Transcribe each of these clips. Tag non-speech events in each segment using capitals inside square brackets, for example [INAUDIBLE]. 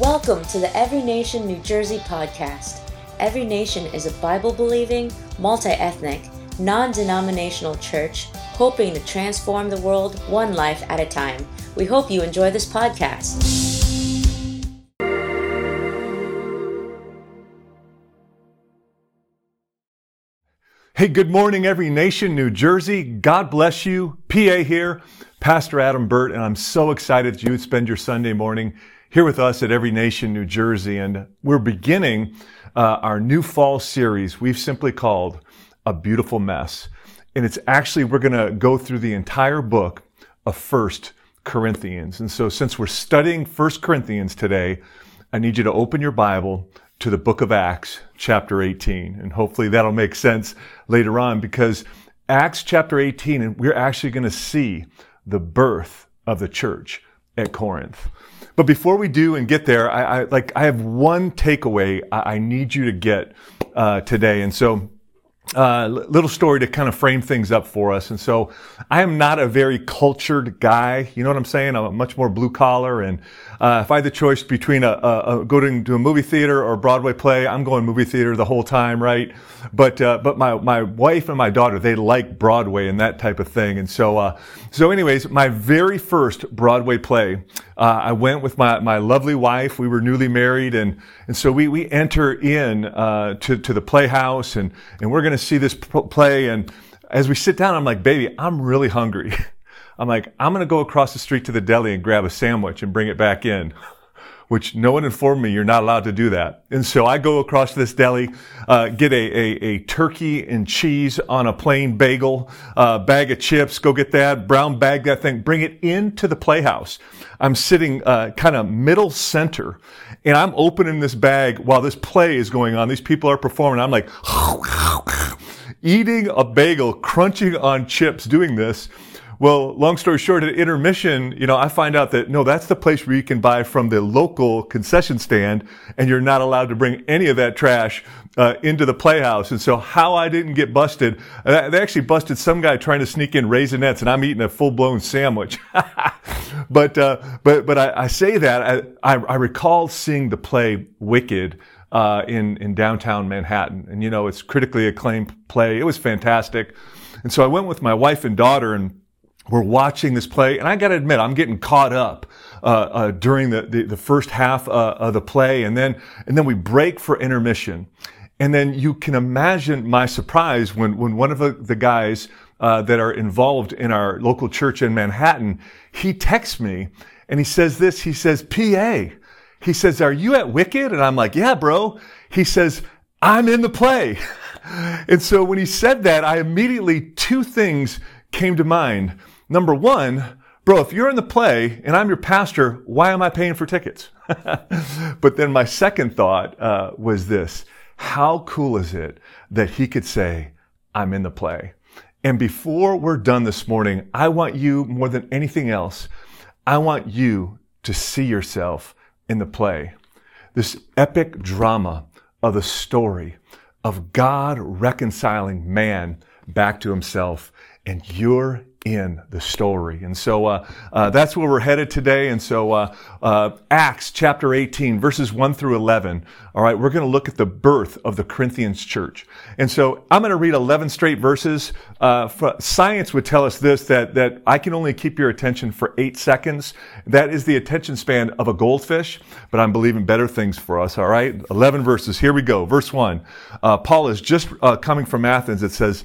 Welcome to the Every Nation New Jersey podcast. Every Nation is a Bible believing, multi ethnic, non denominational church hoping to transform the world one life at a time. We hope you enjoy this podcast. Hey, good morning, Every Nation, New Jersey. God bless you. PA here, Pastor Adam Burt, and I'm so excited that you would spend your Sunday morning here with us at Every Nation, New Jersey. And we're beginning uh, our new fall series we've simply called A Beautiful Mess. And it's actually, we're going to go through the entire book of First Corinthians. And so since we're studying First Corinthians today, I need you to open your Bible to the book of Acts, chapter 18. And hopefully that'll make sense later on because Acts chapter 18, and we're actually going to see the birth of the church at Corinth. But before we do and get there, I, I like I have one takeaway I, I need you to get uh, today, and so uh, little story to kind of frame things up for us. And so I am not a very cultured guy. You know what I'm saying? I'm much more blue collar. And uh, if I had the choice between a, a, a going to a movie theater or a Broadway play, I'm going movie theater the whole time, right? But uh, but my my wife and my daughter they like Broadway and that type of thing. And so uh, so anyways, my very first Broadway play, uh, I went with my my lovely wife. We were newly married, and and so we we enter in uh, to to the playhouse, and and we're going to see this play. And as we sit down, I'm like, baby, I'm really hungry. [LAUGHS] I'm like, I'm going to go across the street to the deli and grab a sandwich and bring it back in which no one informed me you're not allowed to do that. And so I go across this deli, uh, get a, a, a, turkey and cheese on a plain bagel, uh, bag of chips, go get that, brown bag that thing, bring it into the playhouse. I'm sitting uh, kind of middle center and I'm opening this bag while this play is going on. These people are performing. I'm like, [LAUGHS] eating a bagel, crunching on chips, doing this. Well, long story short, at intermission, you know, I find out that no, that's the place where you can buy from the local concession stand, and you're not allowed to bring any of that trash uh, into the playhouse. And so, how I didn't get busted, uh, they actually busted some guy trying to sneak in raisinets, and I'm eating a full blown sandwich. [LAUGHS] but uh, but but I, I say that I, I, I recall seeing the play Wicked. Uh, in in downtown Manhattan, and you know it's critically acclaimed play. It was fantastic, and so I went with my wife and daughter, and we're watching this play, and I got to admit, I'm getting caught up uh, uh, during the, the, the first half uh, of the play, and then and then we break for intermission, and then you can imagine my surprise when when one of the, the guys uh, that are involved in our local church in Manhattan, he texts me and he says this. He says, "Pa," he says, "Are you at Wicked?" And I'm like, "Yeah, bro." He says, "I'm in the play," [LAUGHS] and so when he said that, I immediately two things came to mind. Number one, bro, if you're in the play and I'm your pastor, why am I paying for tickets? [LAUGHS] but then my second thought uh, was this how cool is it that he could say, I'm in the play? And before we're done this morning, I want you more than anything else, I want you to see yourself in the play. This epic drama of the story of God reconciling man back to himself, and you're in the story. And so uh, uh, that's where we're headed today. And so uh, uh Acts chapter 18, verses 1 through 11. All right, we're going to look at the birth of the Corinthians church. And so I'm going to read 11 straight verses. Uh, science would tell us this that, that I can only keep your attention for eight seconds. That is the attention span of a goldfish, but I'm believing better things for us. All right, 11 verses. Here we go. Verse 1. Uh, Paul is just coming from Athens. It says,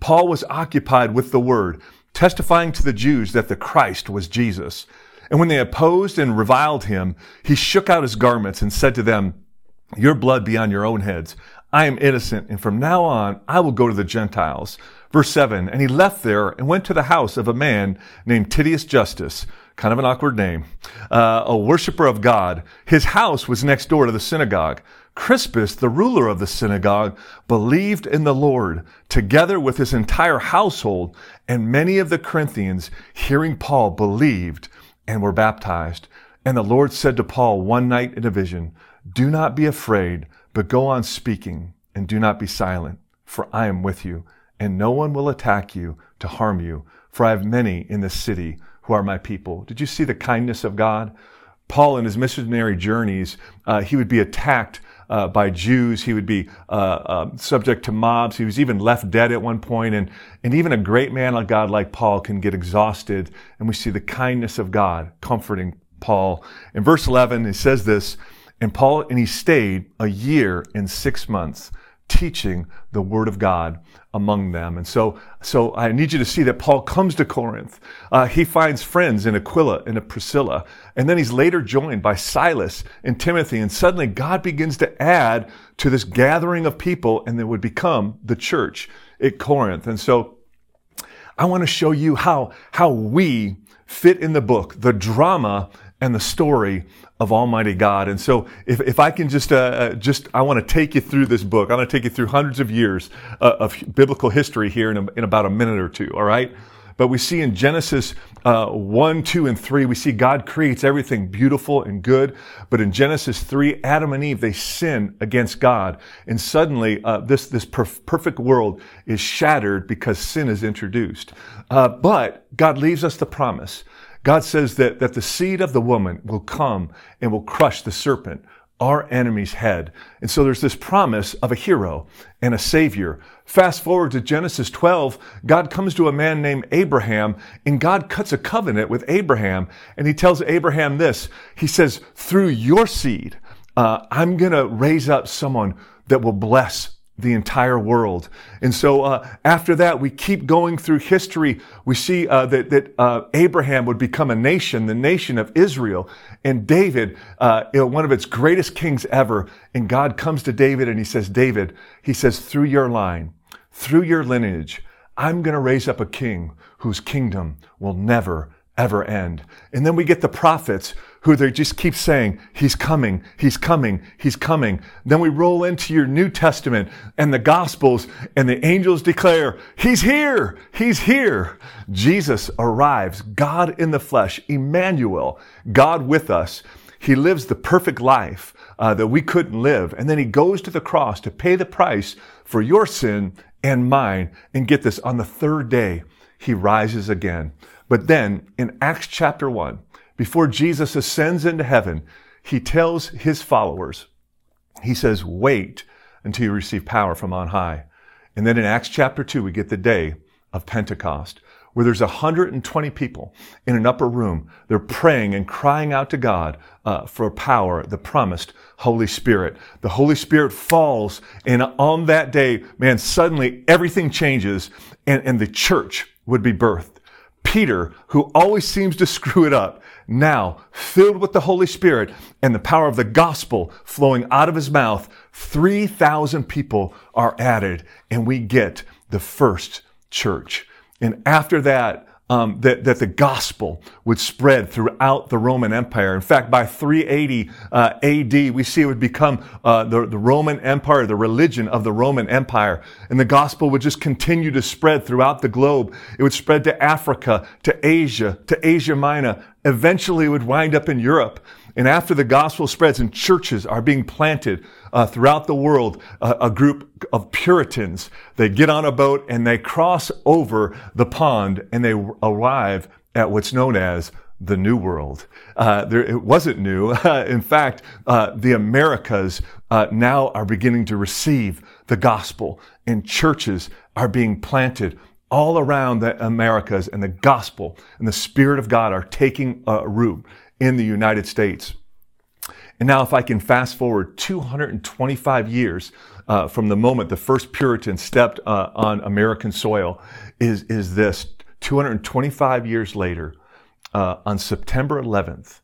Paul was occupied with the word, testifying to the Jews that the Christ was Jesus. And when they opposed and reviled him, he shook out his garments and said to them, Your blood be on your own heads. I am innocent, and from now on I will go to the Gentiles. Verse 7 And he left there and went to the house of a man named Titius Justus kind of an awkward name, uh, a worshiper of God. His house was next door to the synagogue. Crispus, the ruler of the synagogue, believed in the Lord together with his entire household, and many of the Corinthians, hearing Paul, believed and were baptized. And the Lord said to Paul one night in a vision, Do not be afraid, but go on speaking, and do not be silent, for I am with you, and no one will attack you to harm you, for I have many in this city who are my people. Did you see the kindness of God? Paul, in his missionary journeys, uh, he would be attacked uh, by Jews. He would be uh, uh, subject to mobs. He was even left dead at one point. And, and even a great man like God like Paul can get exhausted. And we see the kindness of God comforting Paul. In verse 11, he says this, and Paul, and he stayed a year and six months teaching the word of God among them. And so, so I need you to see that Paul comes to Corinth. Uh, he finds friends in Aquila and Priscilla, and then he's later joined by Silas and Timothy. And suddenly God begins to add to this gathering of people, and that would become the church at Corinth. And so I want to show you how, how we fit in the book, the drama and the story of Almighty God. And so, if, if I can just, uh, uh just, I want to take you through this book. I want to take you through hundreds of years uh, of biblical history here in, a, in about a minute or two. All right. But we see in Genesis uh, 1, 2, and 3, we see God creates everything beautiful and good. But in Genesis 3, Adam and Eve, they sin against God. And suddenly, uh, this, this perf- perfect world is shattered because sin is introduced. Uh, but God leaves us the promise God says that, that the seed of the woman will come and will crush the serpent, our enemy's head. And so there's this promise of a hero and a savior. Fast forward to Genesis 12, God comes to a man named Abraham and God cuts a covenant with Abraham and he tells Abraham this. He says, through your seed, uh, I'm going to raise up someone that will bless the entire world. And so uh, after that, we keep going through history. We see uh, that, that uh, Abraham would become a nation, the nation of Israel, and David, uh, one of its greatest kings ever. And God comes to David and he says, David, he says, through your line, through your lineage, I'm going to raise up a king whose kingdom will never, ever end. And then we get the prophets who they just keep saying, He's coming, He's coming, He's coming. Then we roll into your New Testament and the Gospels, and the angels declare, He's here, He's here. Jesus arrives, God in the flesh, Emmanuel, God with us. He lives the perfect life uh, that we couldn't live. And then He goes to the cross to pay the price for your sin and mine. And get this, on the third day, He rises again. But then in Acts chapter 1, before Jesus ascends into heaven, he tells his followers, he says, wait until you receive power from on high. And then in Acts chapter 2, we get the day of Pentecost, where there's 120 people in an upper room. They're praying and crying out to God uh, for power, the promised Holy Spirit. The Holy Spirit falls, and on that day, man, suddenly everything changes, and, and the church would be birthed. Peter, who always seems to [LAUGHS] screw it up, now filled with the Holy Spirit and the power of the gospel flowing out of his mouth, 3,000 people are added and we get the first church. And after that, um, that, that the gospel would spread throughout the Roman Empire. In fact, by 380 uh, AD, we see it would become uh, the, the Roman Empire, the religion of the Roman Empire. And the gospel would just continue to spread throughout the globe. It would spread to Africa, to Asia, to Asia Minor. Eventually, it would wind up in Europe. And after the gospel spreads and churches are being planted uh, throughout the world, uh, a group of Puritans, they get on a boat and they cross over the pond and they arrive at what's known as the New World. Uh, there, it wasn't new. [LAUGHS] in fact, uh, the Americas uh, now are beginning to receive the gospel, and churches are being planted all around the Americas, and the gospel and the Spirit of God are taking root in the United States. And now, if I can fast forward 225 years uh, from the moment the first Puritan stepped uh, on American soil, is, is this 225 years later, uh, on September 11th,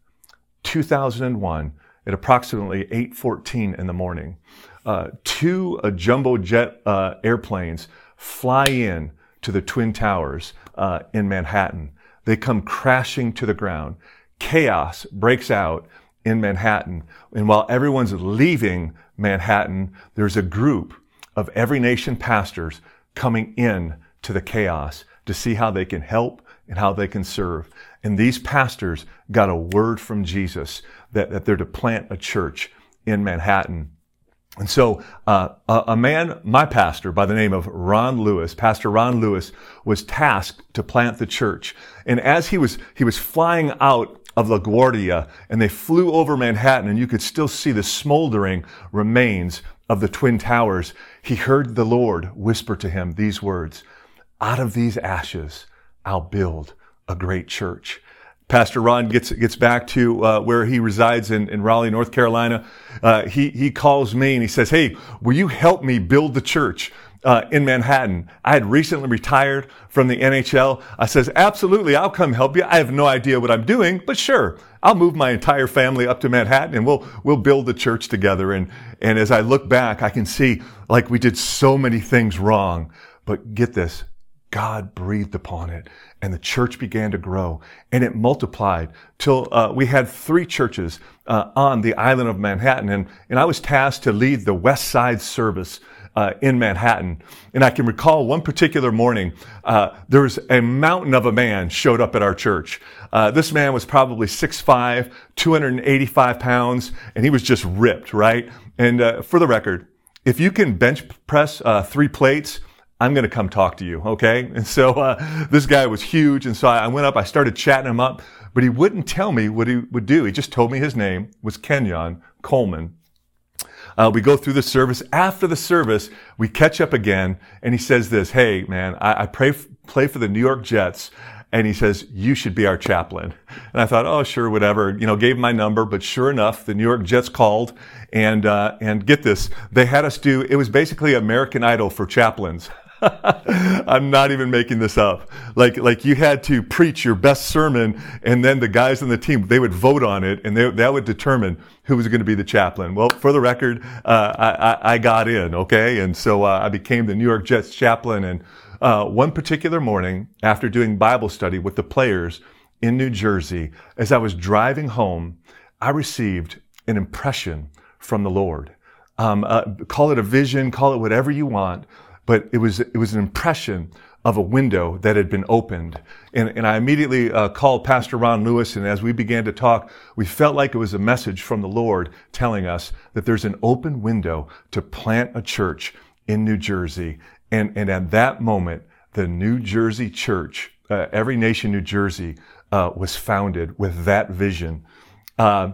2001, at approximately 8:14 in the morning, uh, two uh, jumbo jet uh, airplanes fly in to the Twin Towers in Manhattan. they come crashing to the ground. Chaos breaks out in Manhattan. And while everyone's leaving Manhattan, there's a group of every nation pastors coming in to the chaos to see how they can help and how they can serve. And these pastors got a word from Jesus that, that they're to plant a church in Manhattan. And so, uh, a, a, man, my pastor by the name of Ron Lewis, Pastor Ron Lewis, was tasked to plant the church. And as he was, he was flying out of LaGuardia and they flew over Manhattan and you could still see the smoldering remains of the Twin Towers. He heard the Lord whisper to him these words, out of these ashes, I'll build a great church. Pastor Ron gets gets back to uh, where he resides in, in Raleigh, North Carolina. Uh, he he calls me and he says, "Hey, will you help me build the church?" Uh, in Manhattan. I had recently retired from the NHL. I says, absolutely, I'll come help you. I have no idea what I'm doing, but sure, I'll move my entire family up to Manhattan and we'll, we'll build the church together. And, and as I look back, I can see like we did so many things wrong, but get this, God breathed upon it and the church began to grow and it multiplied till uh, we had three churches uh, on the island of Manhattan. And, and I was tasked to lead the West Side service uh, in Manhattan. And I can recall one particular morning, uh, there was a mountain of a man showed up at our church. Uh, this man was probably 6'5", 285 pounds, and he was just ripped, right? And uh, for the record, if you can bench press three plates, I'm going to come talk to you. Okay. [LAUGHS] And so, uh, this guy was huge. And so I went up, I started chatting him up, but he wouldn't tell me what he would do. He just told me his name was Kenyon Coleman. Uh, we go through the service. After the service, we catch up again, and he says this, "Hey, man, I, I pray, play for the New York Jets." And he says, you should be our chaplain. And I thought, oh, sure, whatever. You know, gave my number, but sure enough, the New York Jets called and, uh, and get this, they had us do, it was basically American Idol for chaplains. [LAUGHS] I'm not even making this up. Like, like you had to preach your best sermon and then the guys on the team, they would vote on it and they, that would determine who was going to be the chaplain. Well, for the record, uh, I, I, got in, okay? And so uh, I became the New York Jets chaplain. And uh, one particular morning, after doing Bible study with the players in New Jersey, as I was driving home, I received an impression from the Lord. Um, uh, call it a vision, call it whatever you want but it was it was an impression of a window that had been opened. And, and I immediately uh, called Pastor Ron Lewis, and as we began to talk, we felt like it was a message from the Lord telling us that there's an open window to plant a church in New Jersey. And, and at that moment, the New Jersey church, uh, Every Nation New Jersey, uh, was founded with that vision. Uh,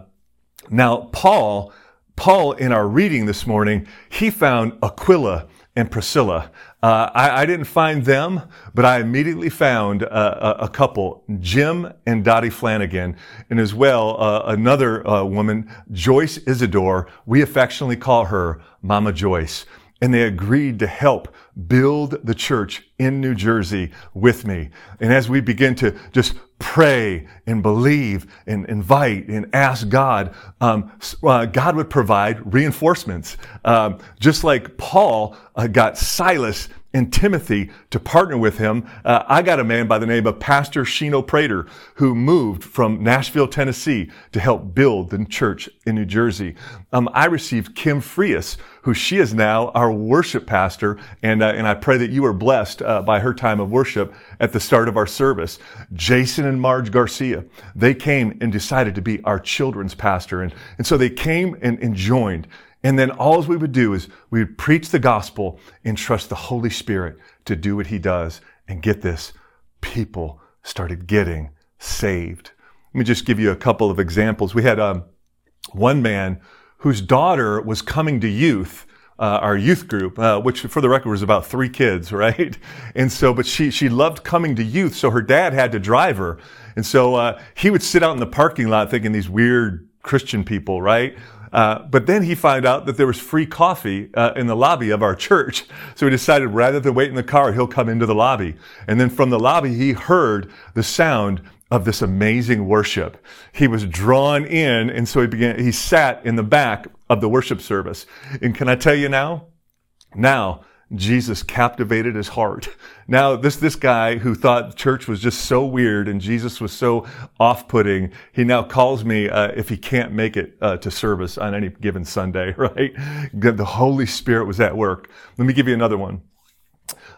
now, Paul, Paul, in our reading this morning, he found Aquila and Priscilla. Uh, I, I, didn't find them, but I immediately found uh, a, couple, Jim and Dottie Flanagan, and as well uh, another uh, woman, Joyce Isidore. We affectionately call her Mama Joyce. And they agreed to help build the church in New Jersey with me. And as we begin to just pray and believe and invite and ask God, um, uh, God would provide reinforcements. Um, just like Paul uh, got Silas and Timothy to partner with him. Uh, I got a man by the name of Pastor Shino Prater who moved from Nashville, Tennessee to help build the church in New Jersey. Um, I received Kim Frias, who she is now our worship pastor, and, uh, and I pray that you are blessed uh, by her time of worship at the start of our service. Jason and Marge Garcia, they came and decided to be our children's pastor, and, and so they came and, and joined. And then all we would do is we would preach the gospel and trust the Holy Spirit to do what he does. And get this, people started getting saved. Let me just give you a couple of examples. We had um, one man whose daughter was coming to youth, uh, our youth group, uh, which for the record was about three kids, [LAUGHS] right? And so, but she, she loved coming to youth, so her dad had to drive her. And so, uh, he would sit out in the parking lot thinking these weird Christian people, right? Uh, but then he found out that there was free coffee uh, in the lobby of our church. So he decided rather than wait in the car, he'll come into the lobby. And then from the lobby, he heard the sound of this amazing worship. He was drawn in, and so he began, he sat in the back of the worship service. And can I tell you now? Now, Jesus captivated his heart. Now, this, this guy who thought church was just so weird and Jesus was so off-putting, he now calls me uh, if he can't make it uh, to service on any given Sunday, [LAUGHS] right? The Holy Spirit was at work. Let me give you another one.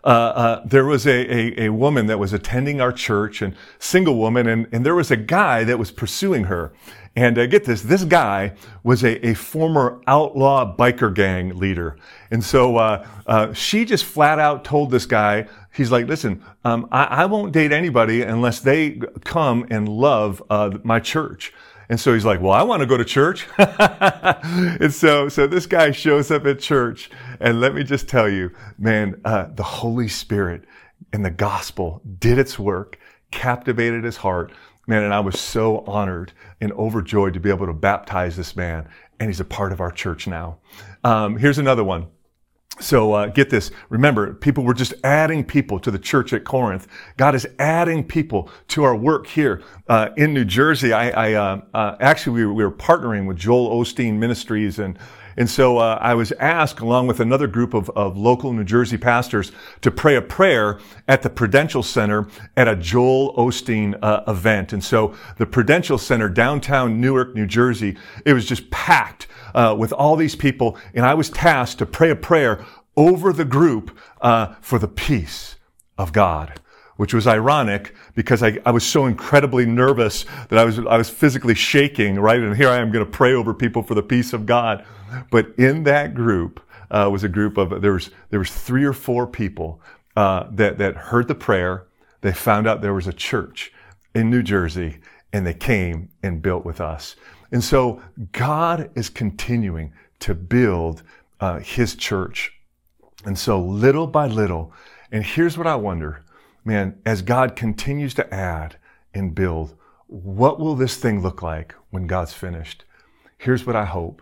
Uh, uh, there was a, a, a, woman that was attending our church and single woman and, and there was a guy that was pursuing her and uh, get this, this guy was a, a former outlaw biker gang leader. And so uh, uh, she just flat out told this guy, he's like, listen, um, I, I, won't date anybody unless they come and love uh, my church. And so he's like, well, I want to go to church. [LAUGHS] and so, so this guy shows up at church. And let me just tell you, man, uh, the Holy Spirit and the gospel did its work, captivated his heart. Man, and I was so honored and overjoyed to be able to baptize this man. And he's a part of our church now. Um, here's another one. So uh, get this. Remember, people were just adding people to the church at Corinth. God is adding people to our work here uh, in New Jersey. I, I uh, uh actually we were, we were, partnering with Joel Osteen Ministries and and so uh, I was asked, along with another group of, of local New Jersey pastors, to pray a prayer at the Prudential Center at a Joel Osteen uh, event. And so the Prudential Center, downtown Newark, New Jersey, it was just packed uh, with all these people. And I was tasked to pray a prayer over the group uh, for the peace of God which was ironic because I, I, was so incredibly nervous that I was, I was physically shaking, right? And here I am going to pray over people for the peace of God. But in that group uh, was a group of there was there was three or four people uh, that that heard the prayer. They found out there was a church in New Jersey, and they came and built with us. And so God is continuing to build uh, His church. And so little by little, and here's what I wonder, man, as God continues to add and build, what will this thing look like when God's finished? Here's what I hope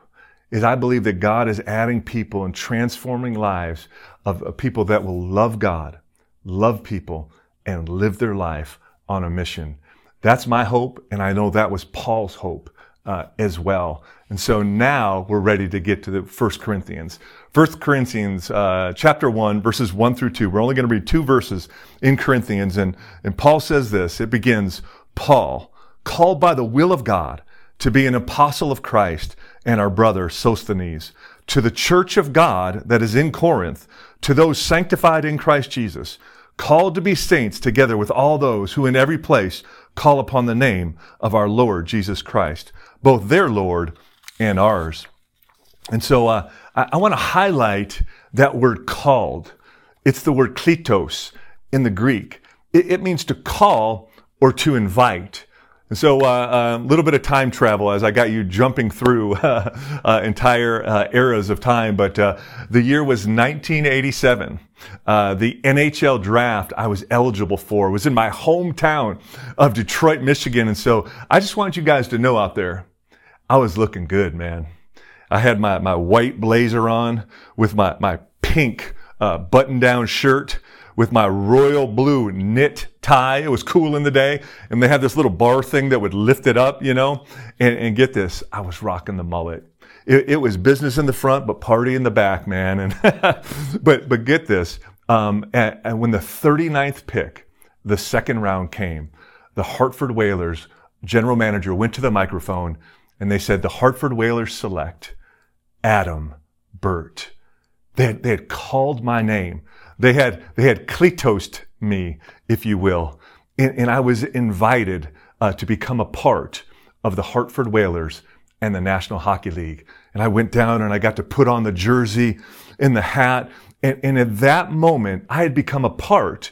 is I believe that God is adding people and transforming lives of, people that will love God, love people, and live their life on a mission. That's my hope, and I know that was Paul's hope uh, as well. And so now we're ready to get to the First Corinthians. First Corinthians uh, chapter 1, verses 1 through 2. We're only going to read two verses in Corinthians, and, and Paul says this. It begins, Paul, called by the will of God to be an apostle of Christ, and our brother Sosthenes, to the church of God that is in Corinth, to those sanctified in Christ Jesus, called to be saints together with all those who in every place call upon the name of our Lord Jesus Christ, both their Lord and ours. And so uh, I, I want to highlight that word called. It's the word kletos in the Greek. It, it means to call or to invite. And so, uh, a uh, little bit of time travel as I got you jumping through [LAUGHS] uh, uh, entire uh, eras of time. But uh, the year was 1987. the NHL draft I was eligible for was in my hometown of Detroit, Michigan. And so, I just want you guys to know out there, I was looking good, man. I had my, my white blazer on with my, my pink button down shirt with my royal blue knit tie. It was cool in the day. And they had this little bar thing that would lift it up, you know. And, and get this, I was rocking the mullet. It, it, was business in the front, but party in the back, man. And [LAUGHS] but but get this, um, and, and when the 39th pick, the second round came, the Hartford Whalers general manager went to the microphone and they said, the Hartford Whalers select Adam Burt. They had, they had called my name. They had, they had kletost me, if you will. And, and I was invited uh, to become a part of the Hartford Whalers and the National Hockey League. And I went down and I got to put on the jersey and the hat. And, and at that moment, I had become a part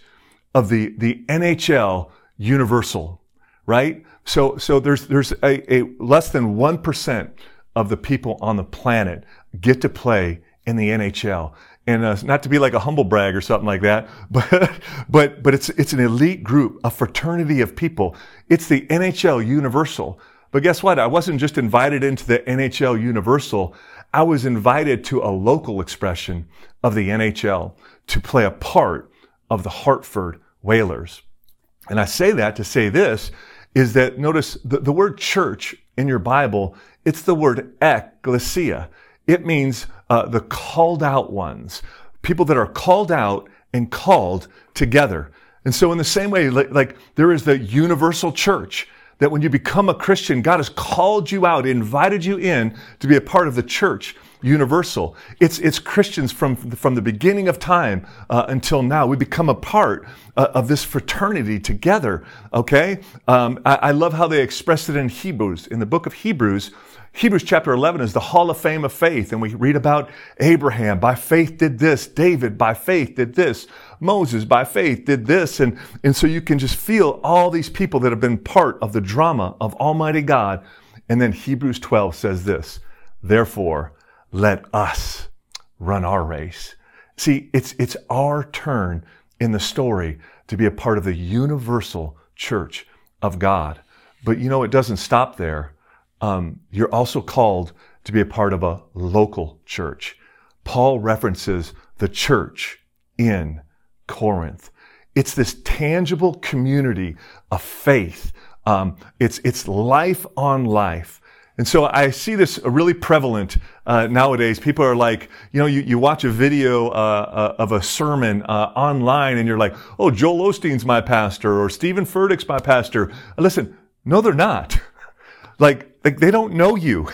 of the, the NHL Universal, right? So, so there's, there's a, a less than 1% of the people on the planet get to play in the NHL and uh, not to be like a humble brag or something like that, [LAUGHS] but but but it's it's an elite group, a fraternity of people. It's the NHL Universal. But guess what? I wasn't just invited into the NHL Universal. I was invited to a local expression of the NHL to play a part of the Hartford Whalers. And I say that to say this is that notice the, the word church in your Bible, it's the word ecclesia. It means uh, the called out ones, people that are called out and called together. And so in the same way, like, like there is the universal church that when you become a Christian, God has called you out, invited you in to be a part of the church universal. It's, it's Christians from, from the beginning of time uh, until now. We become a part uh, of this fraternity together, okay? Um, I, I love how they express it in Hebrews. In the book of Hebrews, Hebrews chapter 11 is the hall of fame of faith. And we read about Abraham by faith did this. David by faith did this. Moses by faith did this. And, and so you can just feel all these people that have been part of the drama of Almighty God. And then Hebrews 12 says this, therefore let us run our race. See, it's, it's our turn in the story to be a part of the universal church of God. But you know, it doesn't stop there um, you're also called to be a part of a local church. Paul references the church in Corinth. It's this tangible community of faith. Um, it's it's life on life. And so I see this really prevalent uh, nowadays. People are like, you know, you, you watch a video uh, uh, of a sermon uh, online and you're like, oh, Joel Osteen's my pastor or Steven Furtick's my pastor. Listen, no, they're not. [LAUGHS] Like, like they don't know you.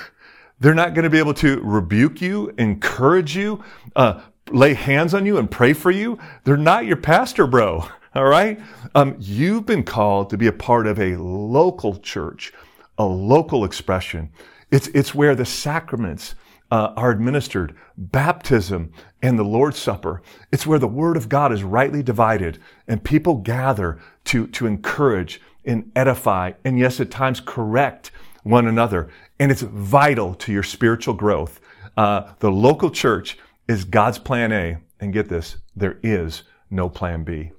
They're not going to be able to rebuke you, encourage you, uh, lay hands on you and pray for you. They're not your pastor, bro. [LAUGHS] All right. Um, you've been called to be a part of a local church, a local expression. It's, it's where the sacraments uh, are administered, baptism and the Lord's Supper. It's where the Word of God is rightly divided and people gather to, to encourage and edify and yes, at times correct one another. And it's vital to your spiritual growth. Uh, the local church is God's plan A. And get this, there is no plan B.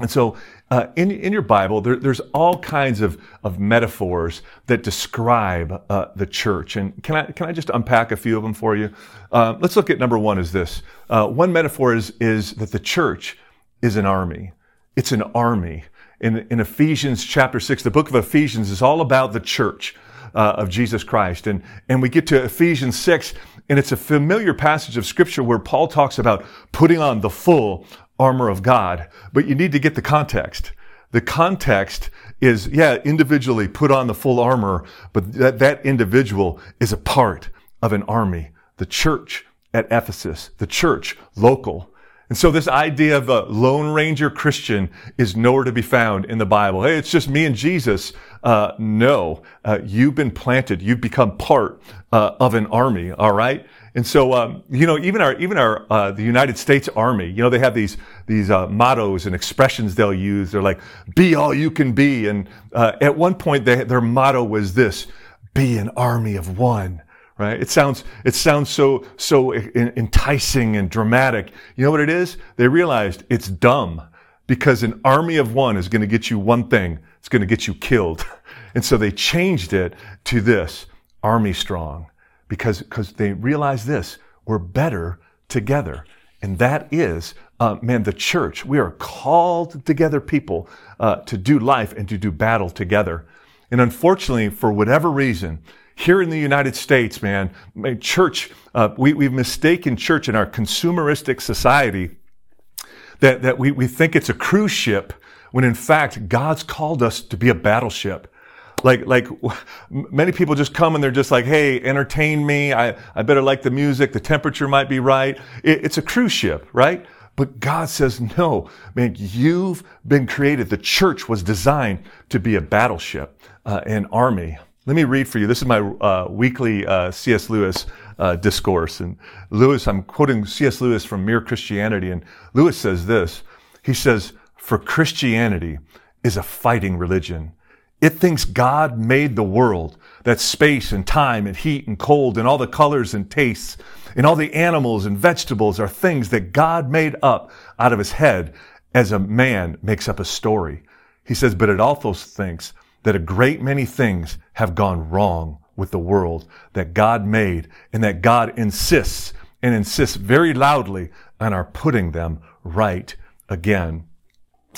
And so, uh, in, in your Bible, there, there's all kinds of, of metaphors that describe uh, the church. And can I, can I just unpack a few of them for you? Uh, let's look at number one is this. Uh, one metaphor is, is that the church is an army. It's an army. In, in Ephesians chapter 6, the book of Ephesians is all about the church uh, of Jesus Christ. And, and we get to Ephesians 6, and it's a familiar passage of scripture where Paul talks about putting on the full armor of God. But you need to get the context. The context is, yeah, individually put on the full armor, but that, that individual is a part of an army. The church at Ephesus, the church local, and so this idea of a Lone Ranger Christian is nowhere to be found in the Bible. Hey, it's just me and Jesus. Uh, no, uh, you've been planted. You've become part uh, of an army. All right. And so, um, you know, even our, even our, uh, the United States Army, you know, they have these, these, uh, mottos and expressions they'll use. They're like, be all you can be. And, uh, at one point, they, their motto was this, be an army of one right? It sounds, it sounds so, so enticing and dramatic. You know what it is? They realized it's dumb because an army of one is going to get you one thing. It's going to get you killed. [LAUGHS] And so they changed it to this army strong because, because they realize this. We're better together. And that is, uh, man, the church. We are called together people uh, to do life and to do battle together. And unfortunately, for whatever reason, here in the United States, man, church, uh, we, we've mistaken church in our consumeristic society that, that we, we think it's a cruise ship when in fact God's called us to be a battleship. Like, like [LAUGHS] many people just come and they're just like, hey, entertain me. I, I better like the music. The temperature might be right. It, it's a cruise ship, right? But God says, no, man, you've been created. The church was designed to be a battleship, uh, an army. Let me read for you. This is my uh, weekly uh, C.S. Lewis uh, discourse. And Lewis, I'm quoting C.S. Lewis from Mere Christianity. And Lewis says this. He says, For Christianity is a fighting religion. It thinks God made the world, that space and time and heat and cold and all the colors and tastes and all the animals and vegetables are things that God made up out of his head as a man makes up a story. He says, but it also thinks that a great many things have gone wrong with the world that God made and that God insists and insists very loudly on our putting them right again.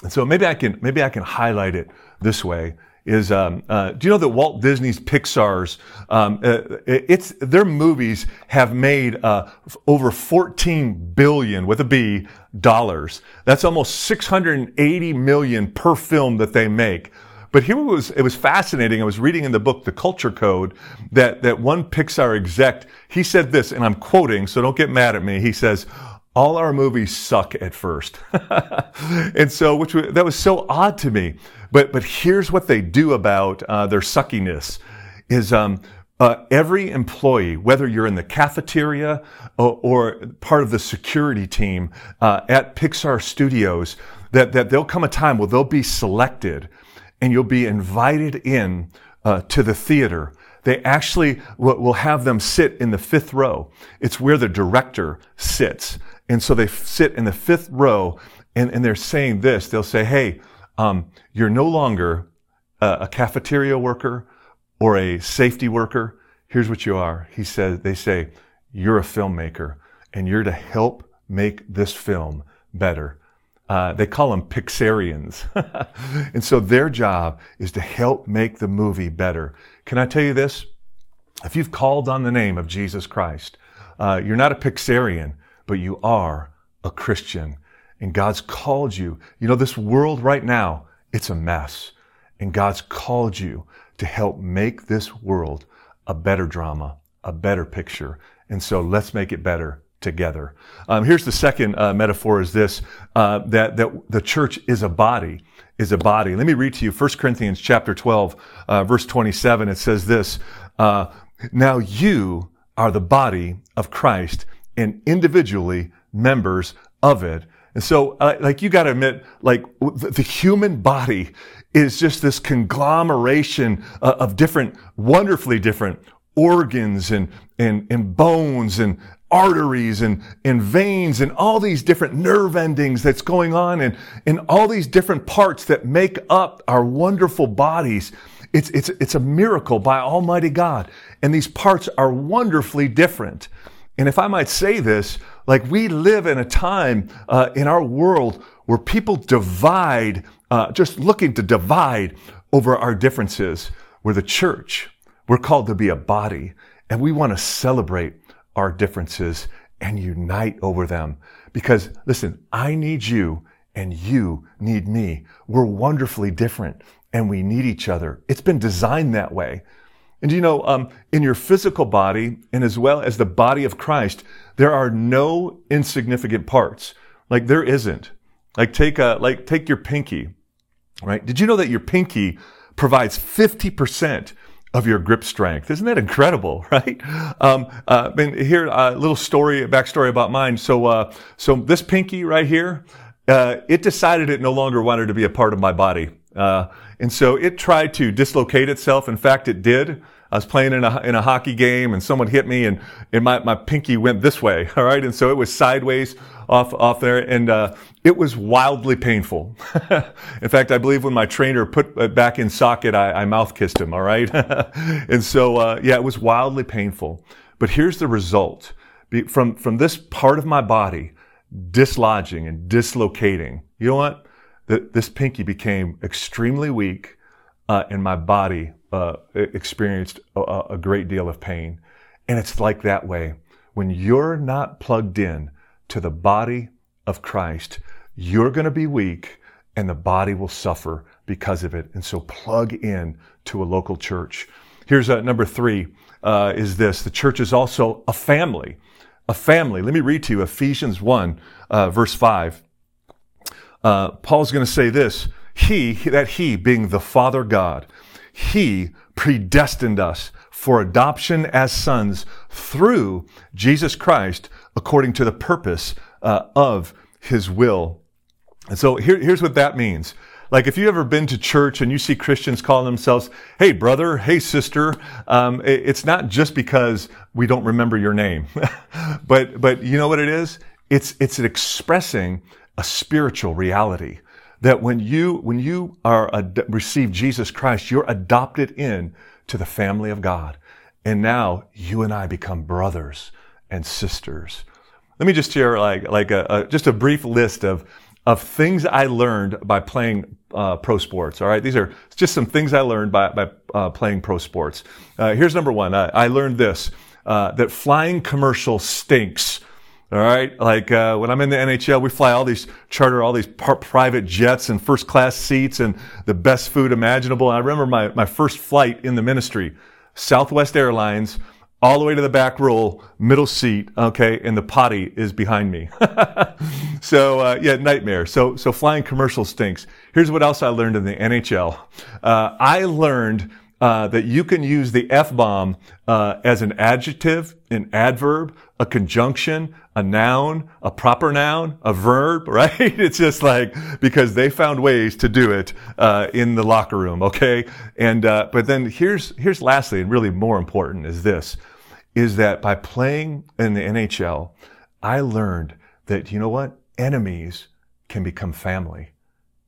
And so maybe I can, maybe I can highlight it this way. Is um, uh, do you know that Walt Disney's Pixar's um, uh, it's their movies have made uh, over 14 billion with a B dollars. That's almost 680 million per film that they make. But here it was, it was fascinating. I was reading in the book, The Culture Code, that, that one Pixar exec, he said this, and I'm quoting, so don't get mad at me. He says, all our movies suck at first. [LAUGHS] and so, which that was so odd to me. But, but here's what they do about uh, their suckiness is, um, uh, every employee, whether you're in the cafeteria or, or part of the security team uh, at Pixar Studios, that, that there'll come a time where they'll be selected and you'll be invited in uh, to the theater. They actually will, have them sit in the fifth row. It's where the director sits. And so they sit in the fifth row and, and they're saying this. They'll say, Hey, um, you're no longer a, a cafeteria worker or a safety worker. Here's what you are. He says, they say, you're a filmmaker and you're to help make this film better. Uh, they call them Pixarians. [LAUGHS] and so their job is to help make the movie better. Can I tell you this? If you've called on the name of Jesus Christ, uh, you're not a Pixarian, but you are a Christian. And God's called you. You know, this world right now, it's a mess. And God's called you to help make this world a better drama, a better picture. And so let's make it better together. Um, here's the second uh, metaphor is this, uh, that, that the church is a body, is a body. Let me read to you 1 Corinthians chapter 12, uh, verse 27. It says this, uh, now you are the body of Christ and individually members of it. And so, uh, like, you gotta admit, like, the, the, human body is just this conglomeration uh, of different, wonderfully different organs and, and, and bones and arteries and, and veins and all these different nerve endings that's going on and, and all these different parts that make up our wonderful bodies. It's, it's, it's a miracle by Almighty God. And these parts are wonderfully different. And if I might say this, like we live in a time uh, in our world where people divide, uh, just looking to divide over our differences. We're the church. We're called to be a body, and we want to celebrate our differences and unite over them. Because listen, I need you and you need me. We're wonderfully different and we need each other. It's been designed that way. And you know, um, in your physical body and as well as the body of Christ, there are no insignificant parts. Like there isn't. Like take a, like take your pinky, right? Did you know that your pinky provides 50% of your grip strength? Isn't that incredible, [LAUGHS] right? Um, uh, and here, a little story, backstory about mine. So, uh, so this pinky right here, uh, it decided it no longer wanted to be a part of my body. And so it tried to dislocate itself. In fact, it did. I was playing in a, in a hockey game and someone hit me and, and my, my pinky went this way. [LAUGHS] All right. And so it was sideways off, off there and, uh, it was wildly painful. [LAUGHS] in fact, I believe when my trainer put it back in socket, I, I mouth kissed him. All right. [LAUGHS] and so, uh, yeah, it was wildly painful. But here's the result from, from this part of my body dislodging and dislocating. You know what? The, this pinky became extremely weak, uh, and my body uh, experienced a, a great deal of pain. And it's like that way. When you're not plugged in to the body of Christ, you're going to be weak and the body will suffer because of it. And so plug in to a local church. Here's uh, number three uh, is this. The church is also a family. A family. Let me read to you Ephesians 1, uh, verse 5. Uh, Paul's going to say this. He, that he being the Father God, he predestined us for adoption as sons through Jesus Christ according to the purpose uh, of his will. And so here, here's what that means. Like if you ever been to church and you see Christians calling themselves, "Hey brother," "Hey sister," um, it, it's not just because we don't remember your name, [LAUGHS] but but you know what it is? It's it's expressing a spiritual reality that when you when you are ad- receive Jesus Christ, you're adopted in to the family of God, and now you and I become brothers and sisters. Let me just share like like a, a just a brief list of of things I learned by playing uh, pro sports. All right, these are just some things I learned by, by uh, playing pro sports. Uh, here's number one. I, I learned this uh, that flying commercial stinks. All right, like uh, when I'm in the NHL, we fly all these charter all these par- private jets and first class seats and the best food imaginable. And I remember my my first flight in the ministry, Southwest Airlines all the way to the back row, middle seat, okay, and the potty is behind me. [LAUGHS] so uh, yeah, nightmare. So so flying commercial stinks. Here's what else I learned in the NHL. Uh, I learned uh, that you can use the F bomb uh, as an adjective, an adverb, a conjunction, a noun, a proper noun, a verb, [LAUGHS] right? It's just like because they found ways to do it uh, in the locker room, okay? And uh, but then here's here's lastly and really more important is this is that by playing in the NHL, I learned that you know what enemies can become family.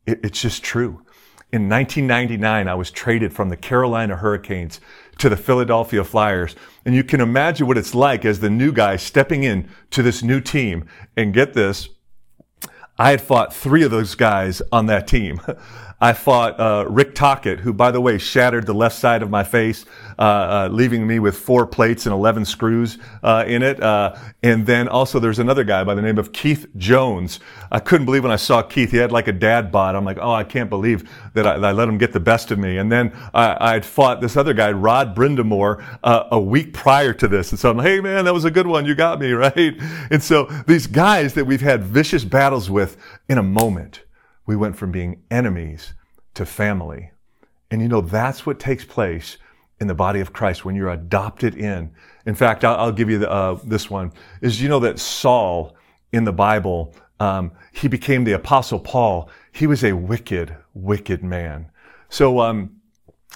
It, it's just true. In 1999, I was traded from the Carolina Hurricanes to the Philadelphia Flyers. And you can imagine what it's like as the new guy stepping in to this new team. And get this, I had fought three of those guys on that team. [LAUGHS] I fought uh, Rick Tocchet, who, by the way, shattered the left side of my face, uh, uh, leaving me with four plates and 11 screws uh, in it. Uh, and then also there's another guy by the name of Keith Jones. I couldn't believe when I saw Keith. He had like a dad bod. I'm like, oh, I can't believe that I, that I let him get the best of me. And then I, would fought this other guy, Rod Brind'Amour, uh, a week prior to this. And so I'm like, hey, man, that was a good one. You got me, [LAUGHS] right? And so these guys that we've had vicious battles with in a moment we went from being enemies to family. And you know, that's what takes place in the body of Christ when you're adopted in. In fact, I'll, I'll give you the, uh, this one is you know that Saul in the Bible, um, he became the apostle Paul. He was a wicked, wicked man. So, um,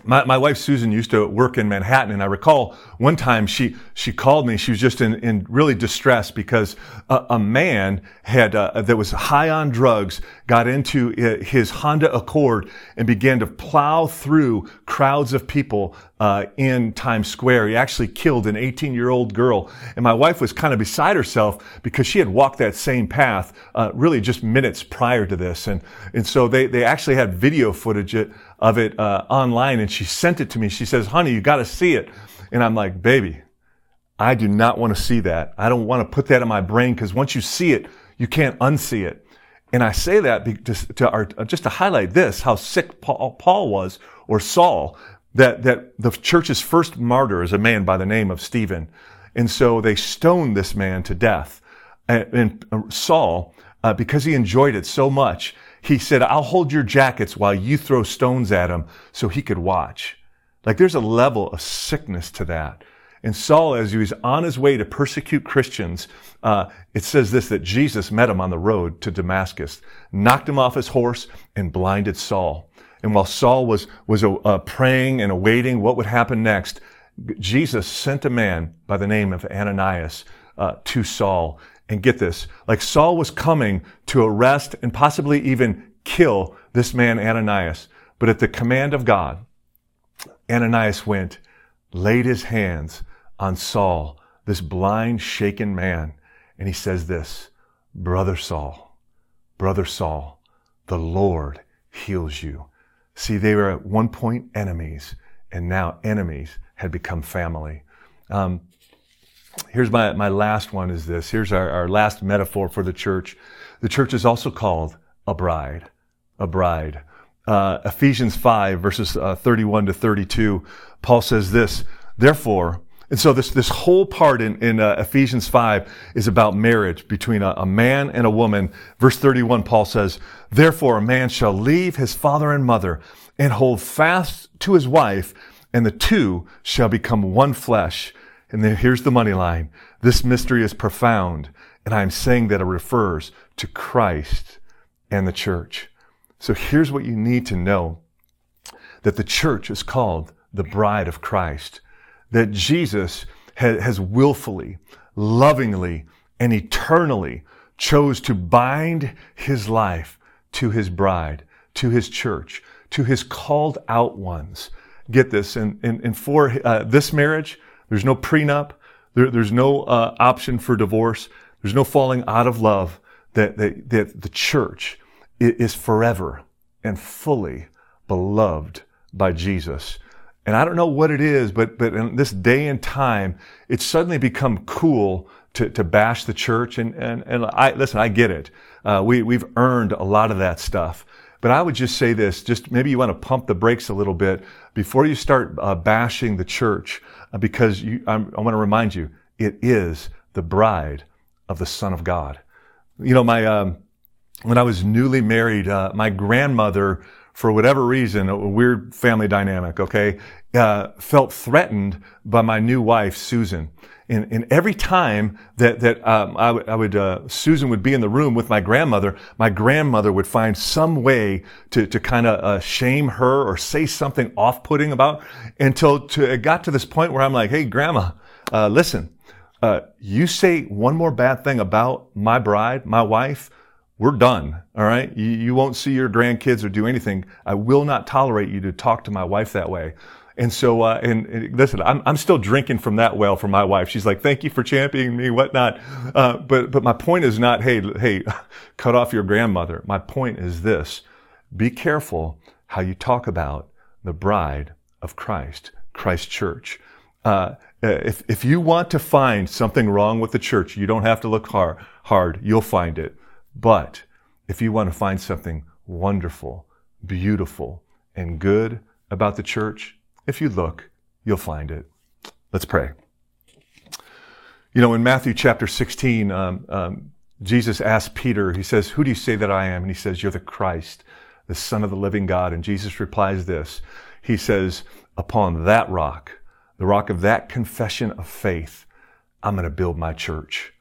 my, my wife Susan used to work in Manhattan, and I recall one time she she called me. She was just in, in really distress because a, a man had uh, that was high on drugs got into his Honda Accord and began to plow through crowds of people uh, in Times Square. He actually killed an 18 year old girl, and my wife was kind of beside herself because she had walked that same path uh, really just minutes prior to this, and and so they they actually had video footage of it uh, online, and she sent it to me. She says, "Honey, you got to see it." And I'm like, baby, I do not want to see that. I don't want to put that in my brain because once you see it, you can't unsee it. And I say that just to, our, just to highlight this, how sick Paul, Paul was, or Saul, that, that the church's first martyr is a man by the name of Stephen. And so they stoned this man to death. And, and uh, Saul, uh, because he enjoyed it so much, he said, I'll hold your jackets while you throw stones at him so he could watch. Like there's a level of sickness to that. And Saul, as he was on his way to persecute Christians, uh, it says this that Jesus met him on the road to Damascus, knocked him off his horse, and blinded Saul. And while Saul was was uh, praying and awaiting what would happen next, Jesus sent a man by the name of Ananias uh, to Saul. And get this, like Saul was coming to arrest and possibly even kill this man Ananias, but at the command of God, Ananias went, laid his hands on Saul, this blind, shaken man, and he says this, Brother Saul, Brother Saul, the Lord heals you. See, they were at one point enemies, and now enemies had become family. Um, here's my, my last one is this. Here's our, our last metaphor for the church. The church is also called a bride, a bride uh, Ephesians 5, verses uh, 31 to 32, Paul says this, therefore, and so this, this whole part in, in uh, Ephesians 5 is about marriage between a, a, man and a woman. Verse 31, Paul says, Therefore a man shall leave his father and mother and hold fast to his wife, and the two shall become one flesh. And then here's the money line. This mystery is profound, and I'm saying that it refers to Christ and the church. So here's what you need to know that the church is called the bride of Christ, that Jesus has willfully, lovingly, and eternally chose to bind his life to his bride, to his church, to his called out ones. Get this, and, and, and for uh, this marriage, there's no prenup, there, there's no uh, option for divorce, there's no falling out of love, that, that, that the church is forever and fully beloved by Jesus. And I don't know what it is, but, but in this day and time, it's suddenly become cool to, to bash the church. And, and, and I, listen, I get it. Uh, we, we've earned a lot of that stuff. But I would just say this, just maybe you want to pump the brakes a little bit before you start uh, bashing the church, because you, I want to remind you, it is the bride of the Son of God. You know, my, um, when I was newly married, uh, my grandmother, for whatever reason, a weird family dynamic, okay, uh, felt threatened by my new wife, Susan. And, and every time that, that um, I, w- I would, uh, Susan would be in the room with my grandmother, my grandmother would find some way to, to kind of uh, shame her or say something off-putting about until to, it got to this point where I'm like, hey, grandma, uh, listen, uh, you say one more bad thing about my bride, my wife, we're done. All right. You, you, won't see your grandkids or do anything. I will not tolerate you to talk to my wife that way. And so, uh, and, and, listen, I'm, I'm still drinking from that well for my wife. She's like, thank you for championing me, whatnot. Uh, but, but my point is not, hey, hey, [LAUGHS] cut off your grandmother. My point is this. Be careful how you talk about the bride of Christ, Christ church. Uh, if, if you want to find something wrong with the church, you don't have to look hard, hard. You'll find it. But if you want to find something wonderful, beautiful, and good about the church, if you look, you'll find it. Let's pray. You know, in Matthew chapter 16, um, um, Jesus asked Peter, he says, Who do you say that I am? And he says, You're the Christ, the Son of the living God. And Jesus replies this He says, Upon that rock, the rock of that confession of faith, I'm going to build my church.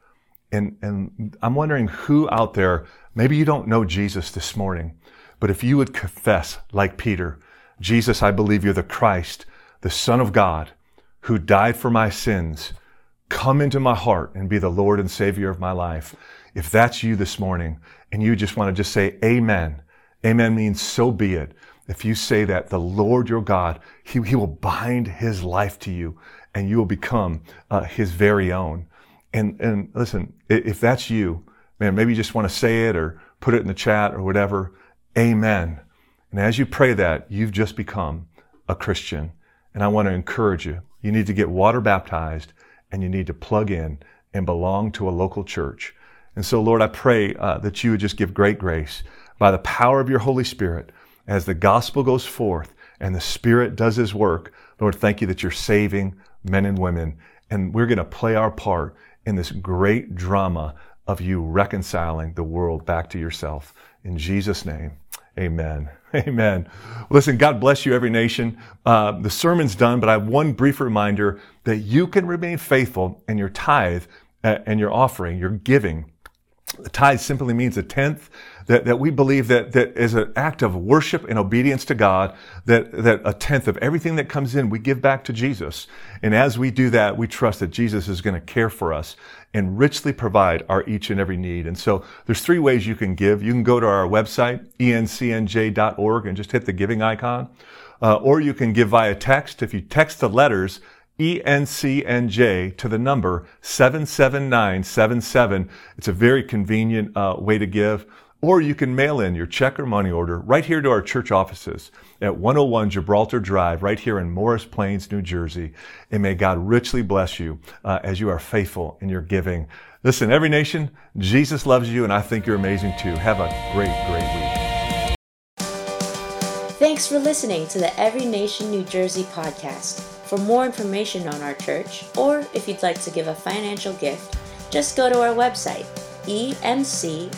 And, and I'm wondering who out there, maybe you don't know Jesus this morning, but if you would confess like Peter, Jesus, I believe you're the Christ, the Son of God, who died for my sins, come into my heart and be the Lord and Savior of my life. If that's you this morning and you just want to just say amen, amen means so be it. If you say that, the Lord your God, he, he will bind his life to you and you will become uh, his very own. And, and listen, if that's you, man, maybe you just want to say it or put it in the chat or whatever. Amen. And as you pray that, you've just become a Christian. And I want to encourage you. You need to get water baptized and you need to plug in and belong to a local church. And so, Lord, I pray uh, that you would just give great grace by the power of your Holy Spirit as the gospel goes forth and the Spirit does his work. Lord, thank you that you're saving men and women. And we're going to play our part in this great drama of you reconciling the world back to yourself. In Jesus' name, amen. [LAUGHS] Amen. Listen, God bless you, every nation. Uh, the sermon's done, but I have one brief reminder that you can remain faithful in your tithe uh, and your offering, your giving. The tithe simply means a tenth that, that we believe that, that is an act of worship and obedience to God, that, that a tenth of everything that comes in, we give back to Jesus. And as we do that, we trust that Jesus is going to care for us and richly provide our each and every need. And so there's three ways you can give. You can go to our website, encnj.org and just hit the giving icon. Uh, or you can give via text. If you text the letters ENCNJ to the number 77977. It's a very convenient uh, way to give. Or you can mail in your check or money order right here to our church offices at 101 Gibraltar Drive, right here in Morris Plains, New Jersey. And may God richly bless you uh, as you are faithful in your giving. Listen, every nation, Jesus loves you, and I think you're amazing too. Have a great, great week. Thanks for listening to the Every Nation New Jersey podcast. For more information on our church, or if you'd like to give a financial gift, just go to our website encnj.org.